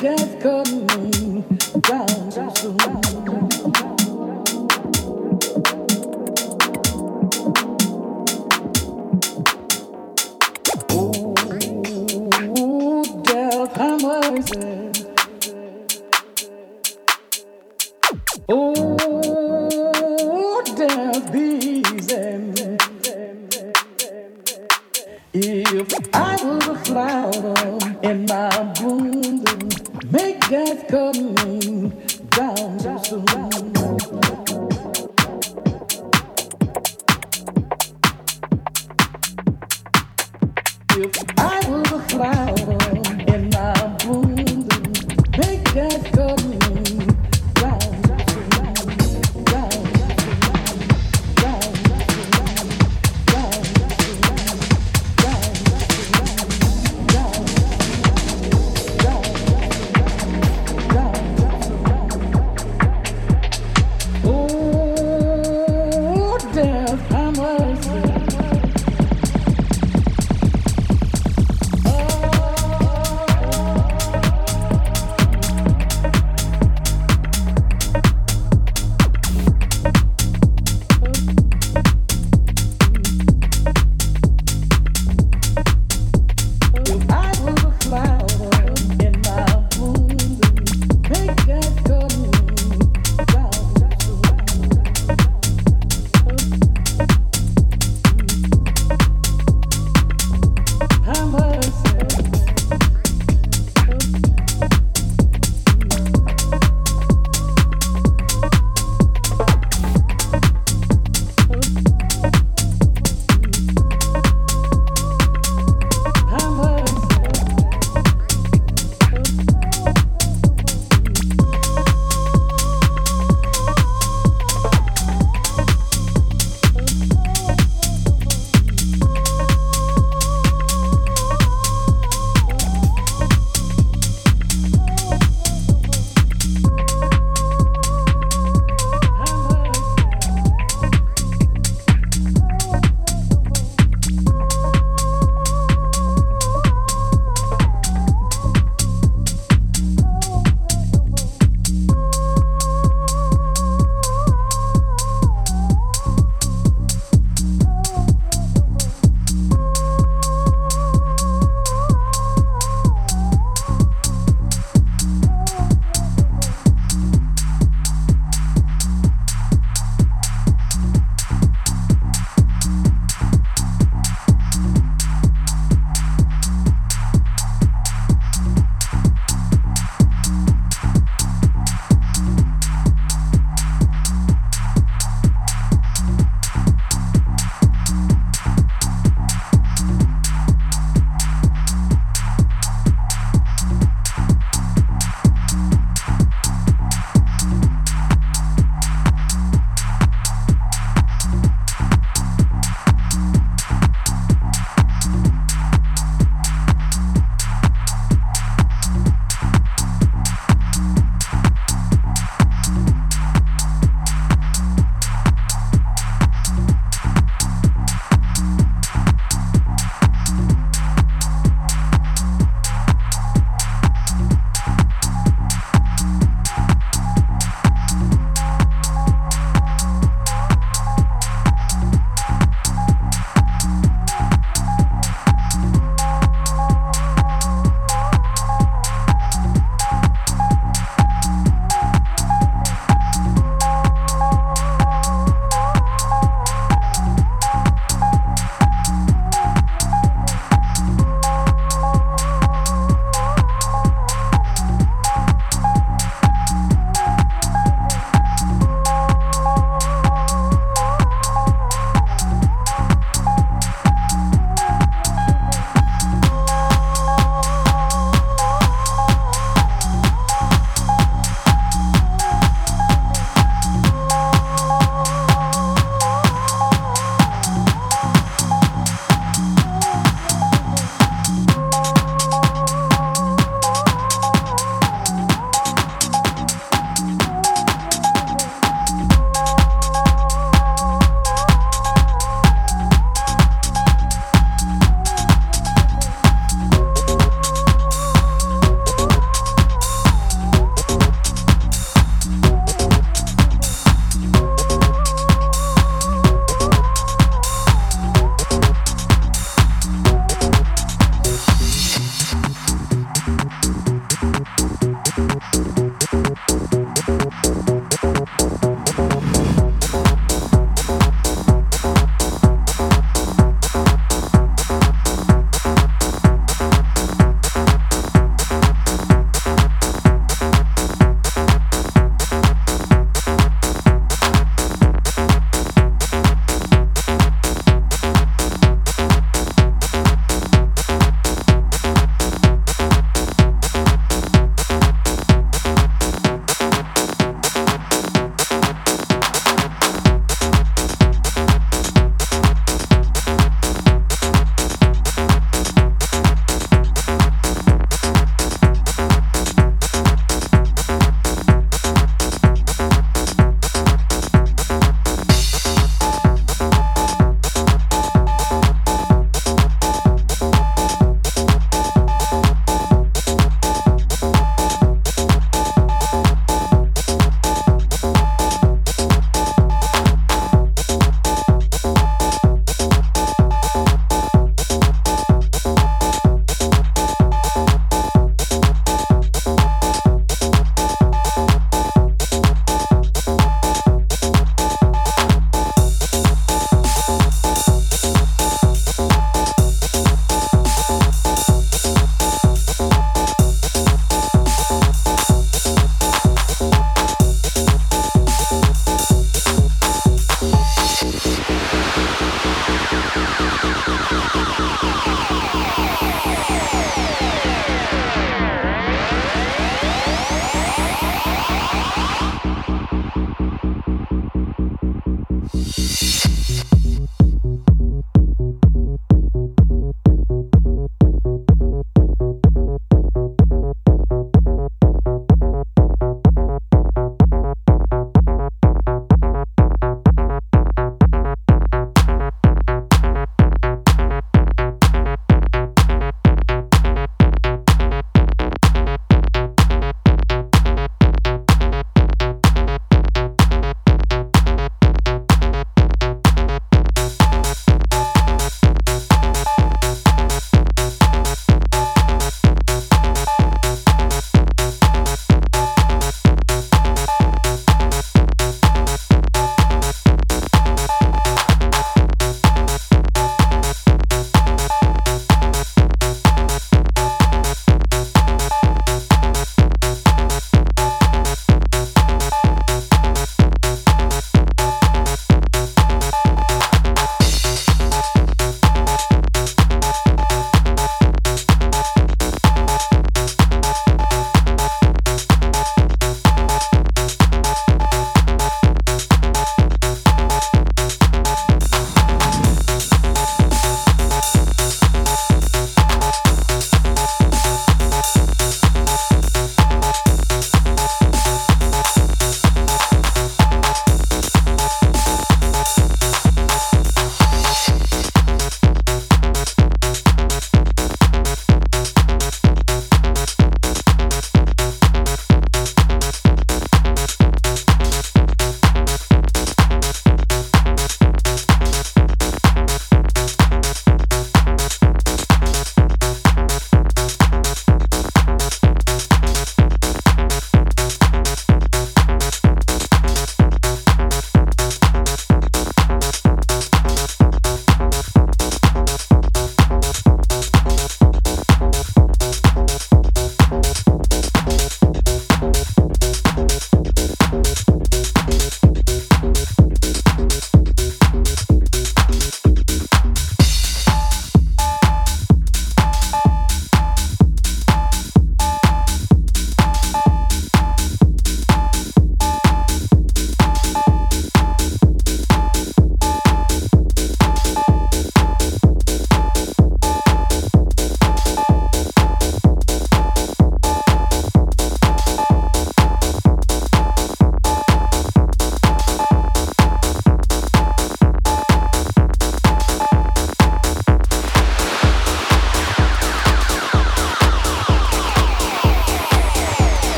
just couldn't down.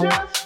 just